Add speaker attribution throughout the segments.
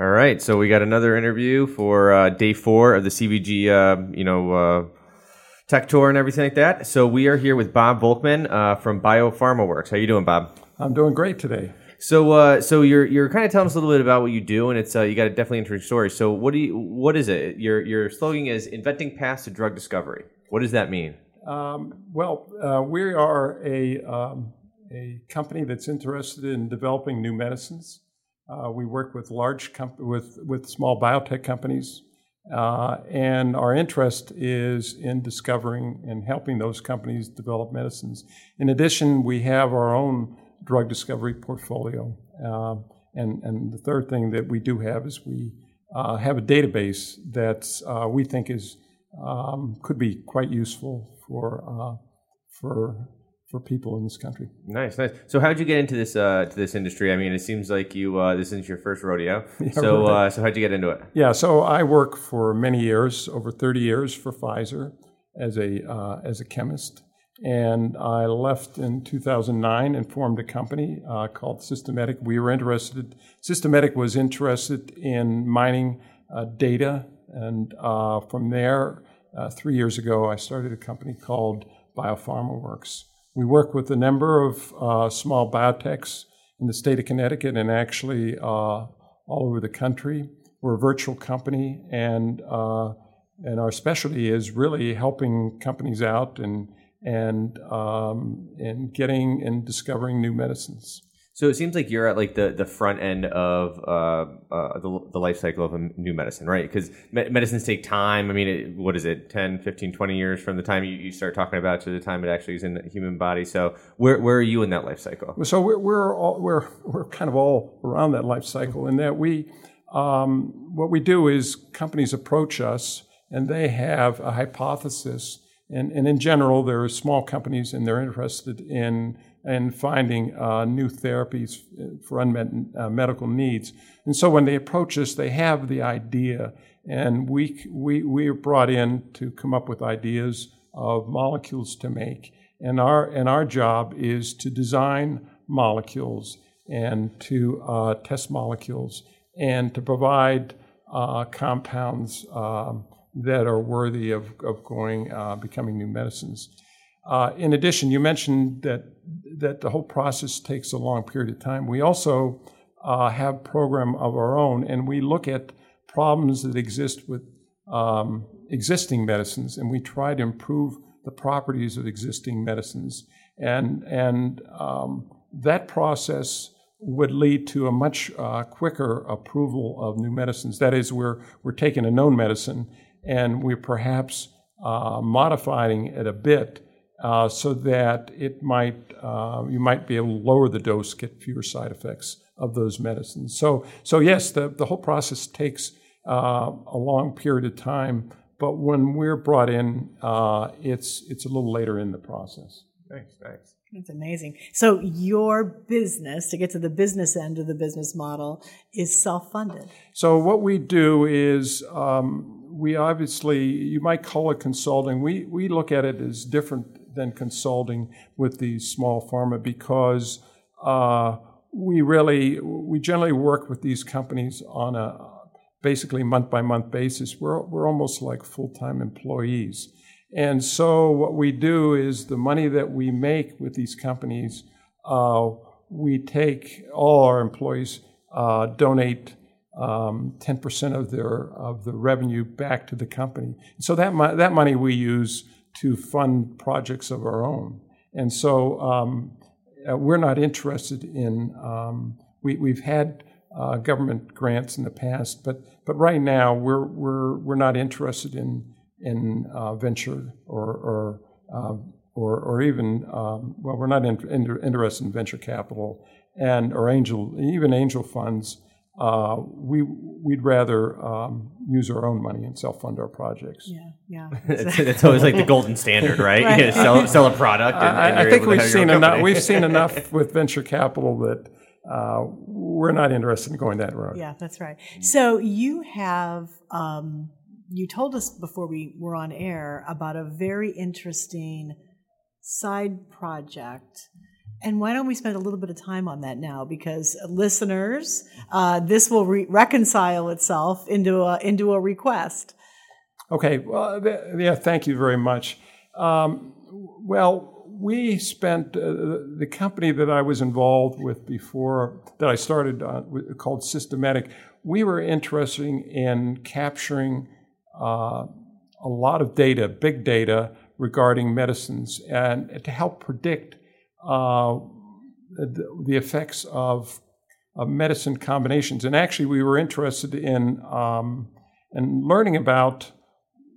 Speaker 1: All right, so we got another interview for uh, day four of the CVG, uh, you know, uh, tech tour and everything like that. So we are here with Bob Volkmann uh, from Biopharma Works. How you doing, Bob?
Speaker 2: I'm doing great today.
Speaker 1: So, uh, so you're you're kind of telling us a little bit about what you do, and it's uh, you got a definitely interesting story. So, what do you what is it? Your your slogan is inventing paths to drug discovery. What does that mean?
Speaker 2: Um, well, uh, we are a um, a company that's interested in developing new medicines. Uh, we work with large comp- with with small biotech companies, uh, and our interest is in discovering and helping those companies develop medicines. In addition, we have our own drug discovery portfolio, uh, and and the third thing that we do have is we uh, have a database that uh, we think is um, could be quite useful for uh, for for people in this country.
Speaker 1: Nice, nice. So, how'd you get into this uh, to this industry? I mean, it seems like you uh, this is your first rodeo.
Speaker 2: Yeah,
Speaker 1: so,
Speaker 2: right.
Speaker 1: uh, so how'd you get into it?
Speaker 2: Yeah, so I work for many years, over 30 years for Pfizer as a uh, as a chemist, and I left in 2009 and formed a company uh, called Systematic. We were interested. Systematic was interested in mining uh, data, and uh, from there, uh, three years ago, I started a company called Biopharma Works. We work with a number of uh, small biotechs in the state of Connecticut and actually uh, all over the country. We're a virtual company, and uh, and our specialty is really helping companies out and and um, and getting and discovering new medicines.
Speaker 1: So it seems like you're at like the, the front end of uh, uh, the, the life cycle of a new medicine, right? Because me- medicines take time. I mean, it, what is it, 10, 15, 20 years from the time you, you start talking about to the time it actually is in the human body. So where, where are you in that life cycle?
Speaker 2: So we're we're, all, we're we're kind of all around that life cycle in that we um, what we do is companies approach us and they have a hypothesis and, and in general there are small companies and they're interested in in finding uh, new therapies for unmet uh, medical needs and so when they approach us they have the idea and we we we are brought in to come up with ideas of molecules to make and our and our job is to design molecules and to uh, test molecules and to provide uh, compounds um, that are worthy of, of going uh, becoming new medicines. Uh, in addition, you mentioned that that the whole process takes a long period of time. We also uh, have program of our own, and we look at problems that exist with um, existing medicines, and we try to improve the properties of existing medicines. And and um, that process would lead to a much uh, quicker approval of new medicines. That is, we're we're taking a known medicine and we're perhaps uh, modifying it a bit uh, so that it might uh, you might be able to lower the dose, get fewer side effects of those medicines. So so yes, the the whole process takes uh, a long period of time, but when we're brought in, uh, it's it's a little later in the process.
Speaker 1: Thanks, nice.
Speaker 3: That's amazing. So your business, to get to the business end of the business model, is self-funded.
Speaker 2: So what we do is um, we obviously you might call it consulting. We we look at it as different than consulting with the small pharma because uh, we really we generally work with these companies on a basically month by month basis. We're we're almost like full time employees. And so what we do is the money that we make with these companies, uh, we take all our employees uh, donate um, 10% of their of the revenue back to the company. So that mo- that money we use to fund projects of our own. And so um, uh, we're not interested in. Um, we we've had uh, government grants in the past, but but right now we're we're we're not interested in in uh, venture or or, uh, or or, even um, well, we're not in, in, interested in venture capital and or angel even angel funds. Uh, we we'd rather um, use our own money and self fund our projects.
Speaker 3: Yeah, yeah.
Speaker 1: it's, it's always like the golden standard, right? right. You sell, sell a product. And,
Speaker 2: I,
Speaker 1: and
Speaker 2: I think we've seen enough. We've seen enough with venture capital that uh, we're not interested in going that road.
Speaker 3: Yeah, that's right. So you have. Um, you told us before we were on air about a very interesting side project And why don't we spend a little bit of time on that now? Because listeners, uh, this will re- reconcile itself into a into a request.
Speaker 2: Okay. Well, th- yeah. Thank you very much. Um, well, we spent uh, the company that I was involved with before that I started uh, called Systematic. We were interested in capturing uh, a lot of data, big data regarding medicines, and to help predict uh, the, the, effects of, of, medicine combinations. And actually, we were interested in um, in learning about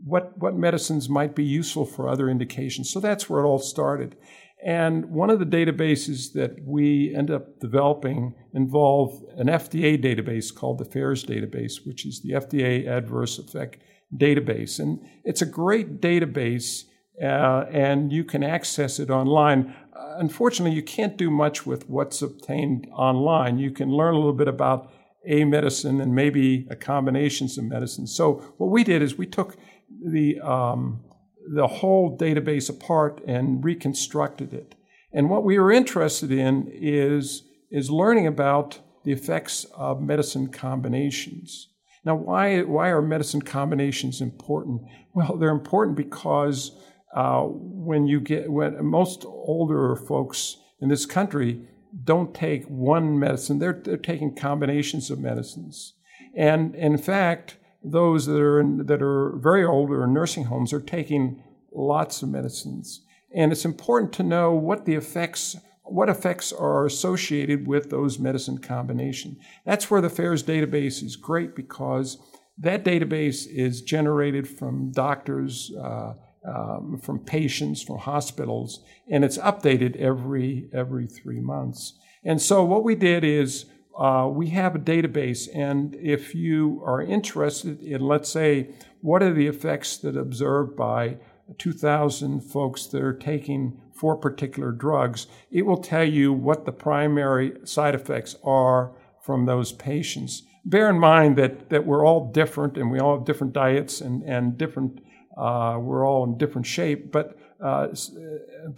Speaker 2: what what medicines might be useful for other indications. So that's where it all started. And one of the databases that we end up developing involved an FDA database called the FAERS database, which is the FDA Adverse Effect Database. And it's a great database, uh, and you can access it online. Unfortunately, you can't do much with what's obtained online. You can learn a little bit about a medicine and maybe a combinations of medicines. So what we did is we took the um, the whole database apart and reconstructed it. And what we were interested in is, is learning about the effects of medicine combinations. Now, why, why are medicine combinations important? Well, they're important because uh, when you get, when most older folks in this country don't take one medicine, they're, they're taking combinations of medicines. And in fact, those that are in, that are very old or in nursing homes are taking lots of medicines. And it's important to know what the effects what effects are associated with those medicine combinations. That's where the FAERS database is great because that database is generated from doctors, uh, um, from patients, from hospitals, and it's updated every every three months. And so what we did is uh, we have a database, and if you are interested in, let's say, what are the effects that observed by 2,000 folks that are taking four particular drugs, it will tell you what the primary side effects are from those patients. Bear in mind that, that we're all different and we all have different diets and, and different, uh, we're all in different shape, but uh,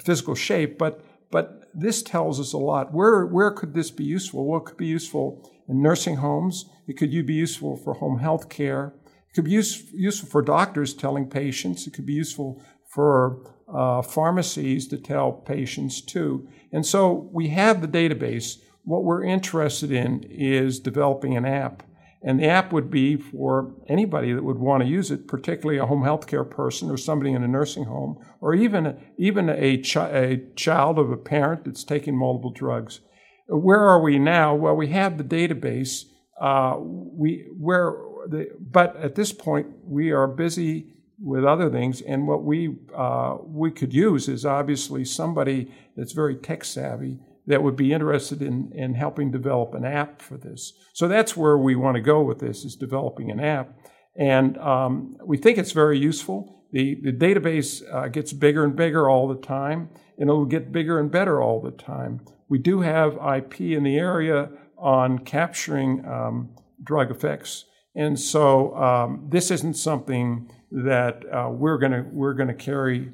Speaker 2: physical shape, but but this tells us a lot. Where, where could this be useful? Well, it could be useful in nursing homes. It could be useful for home health care. It could be use, useful for doctors telling patients. It could be useful for uh, pharmacies to tell patients too. And so we have the database. What we're interested in is developing an app and the app would be for anybody that would want to use it, particularly a home health care person or somebody in a nursing home, or even, even a, chi- a child of a parent that's taking multiple drugs. Where are we now? Well, we have the database. Uh, we, where the, but at this point, we are busy with other things, and what we, uh, we could use is obviously somebody that's very tech savvy that would be interested in, in helping develop an app for this. So that's where we want to go with this is developing an app. And um, we think it's very useful. The, the database uh, gets bigger and bigger all the time, and it'll get bigger and better all the time. We do have IP in the area on capturing um, drug effects. And so um, this isn't something that uh, we're going we're gonna carry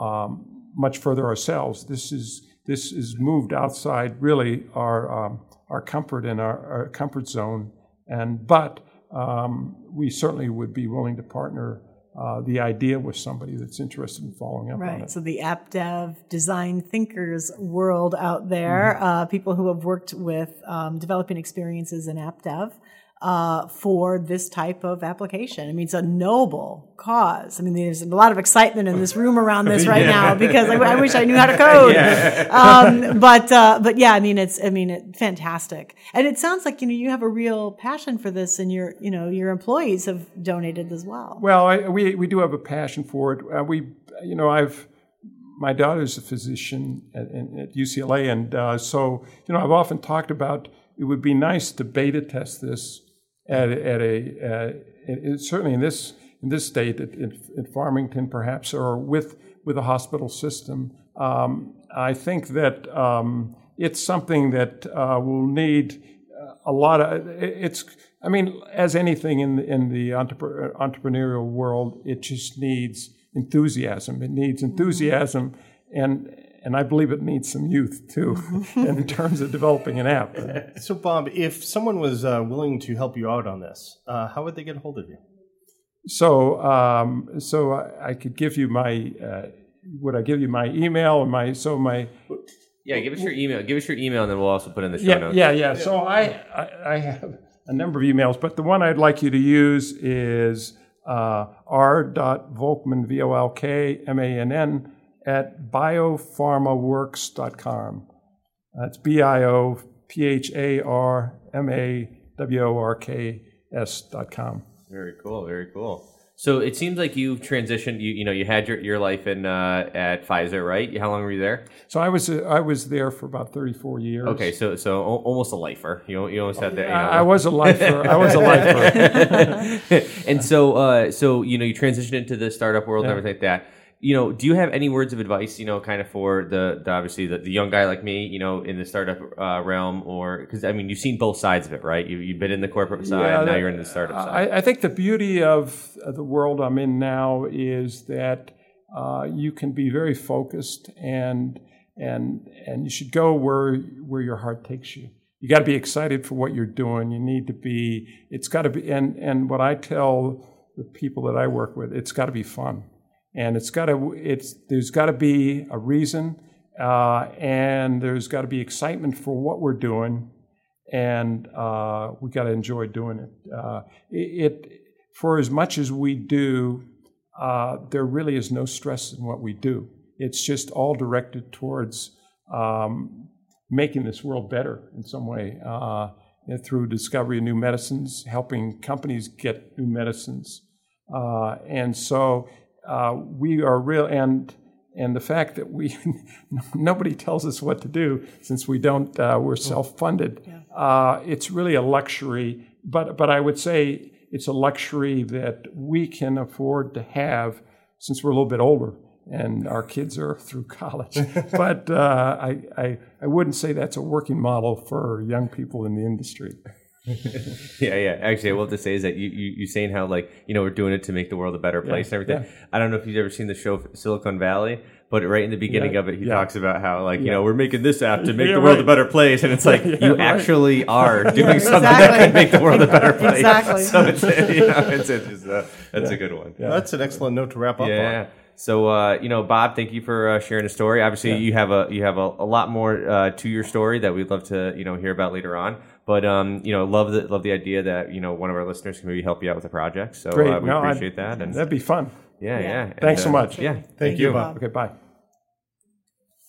Speaker 2: um, much further ourselves. This is this is moved outside really our um, our comfort and our, our, comfort zone. And but um, we certainly would be willing to partner uh, the idea with somebody that's interested in following up
Speaker 3: right.
Speaker 2: on it.
Speaker 3: So the app dev design thinkers world out there, mm-hmm. uh, people who have worked with um, developing experiences in app dev uh, for this type of application. I mean, it's a noble cause. I mean, there's a lot of excitement in this room around this right yeah. now because I, I, wish I knew how to code. Yeah. Um, but uh, but yeah, I mean, it's I mean, it, fantastic. And it sounds like you know you have a real passion for this, and your you know your employees have donated as well.
Speaker 2: Well, I, we we do have a passion for it. Uh, we you know I've my daughter's a physician at, at UCLA, and uh, so you know I've often talked about it would be nice to beta test this at, at a uh, certainly in this in this state at, in, Farmington perhaps or with with a hospital system. Um, I think that um, it's something that uh, will need a lot of it's. I mean, as anything in the, in the entrepreneurial world, it just needs enthusiasm. It needs enthusiasm, and and I believe it needs some youth too in terms of developing an app.
Speaker 4: So, Bob, if someone was uh, willing to help you out on this, uh, how would they get a hold of you?
Speaker 2: So, um, so I, I could give you my. Uh, would I give you my email and my so my
Speaker 1: Yeah, give us your email. Give us your email, and then we'll also put in the show
Speaker 2: yeah
Speaker 1: notes.
Speaker 2: yeah yeah. So I, I I have a number of emails, but the one I'd like you to use is uh, r.volkmann v o l k m a n n at biopharmaworks.com. That's b i o p h a r m a w o r k s dot com.
Speaker 1: Very cool. Very cool. So it seems like you've transitioned. You you know you had your, your life in uh, at Pfizer, right? How long were you there?
Speaker 2: So I was uh, I was there for about 34 years.
Speaker 1: Okay, so so al- almost a lifer. You you almost had that. You know,
Speaker 2: I, I was a lifer. I was a lifer.
Speaker 1: and so uh, so you know you transitioned into the startup world and everything like that. You know, do you have any words of advice? You know, kind of for the, the obviously the, the young guy like me, you know, in the startup uh, realm, or because I mean, you've seen both sides of it, right? You, you've been in the corporate side,
Speaker 2: Yeah,
Speaker 1: now you're in the startup side.
Speaker 2: I, I think the beauty of the world I'm in now is that uh, you can be very focused and and and you should go where where your heart takes you. You got to be excited for what you're doing. You need to be. It's got to be. And and what I tell the people that I work with, it's got to be fun, and it's got to. It's there's got to be a reason, uh, and there's got to be excitement for what we're doing and uh, we got to enjoy doing it. Uh, it. it. For as much as we do, uh, there really is no stress in what we do. It's just all directed towards um, making this world better in some way uh, through discovery of new medicines, helping companies get new medicines, uh, and so uh, we are real and. And the fact that we nobody tells us what to do since we don't uh, we're self-funded. Uh, it's really a luxury, but but I would say it's a luxury that we can afford to have since we're a little bit older and our kids are through college. but uh, I, I I wouldn't say that's a working model for young people in the industry.
Speaker 1: Yeah, yeah. Actually, what I will have to say is that you, you you saying how like you know we're doing it to make the world a better place and everything. I don't know if you've ever seen the show Silicon Valley, but right in the beginning
Speaker 2: Yeah,
Speaker 1: of it, he
Speaker 2: yeah.
Speaker 1: talks about how like you know we're making this app to make
Speaker 2: Yeah,
Speaker 1: the world a better place, and it's like you
Speaker 2: right.
Speaker 1: actually are doing something that
Speaker 3: exactly.
Speaker 1: can make the world a better place.
Speaker 3: Exactly.
Speaker 1: So it's you know it's, it's just, uh, that's a good one.
Speaker 4: That's an excellent note to wrap up
Speaker 1: Yeah.
Speaker 4: on.
Speaker 1: So uh, you know, Bob, thank you for uh, sharing the story. Obviously, you have a you have a, a lot more uh, to your story that we'd love to you know hear about later on. But um, you know, love the love the idea that you know one of our listeners can maybe help you out with a project. So
Speaker 2: Great,
Speaker 1: uh, we
Speaker 2: No, I'd-
Speaker 1: appreciate that. And
Speaker 2: That'd be fun.
Speaker 1: yeah, yeah. And,
Speaker 2: Thanks so
Speaker 1: uh,
Speaker 2: much.
Speaker 1: Yeah.
Speaker 4: Thank you, Bob.
Speaker 2: Okay, bye.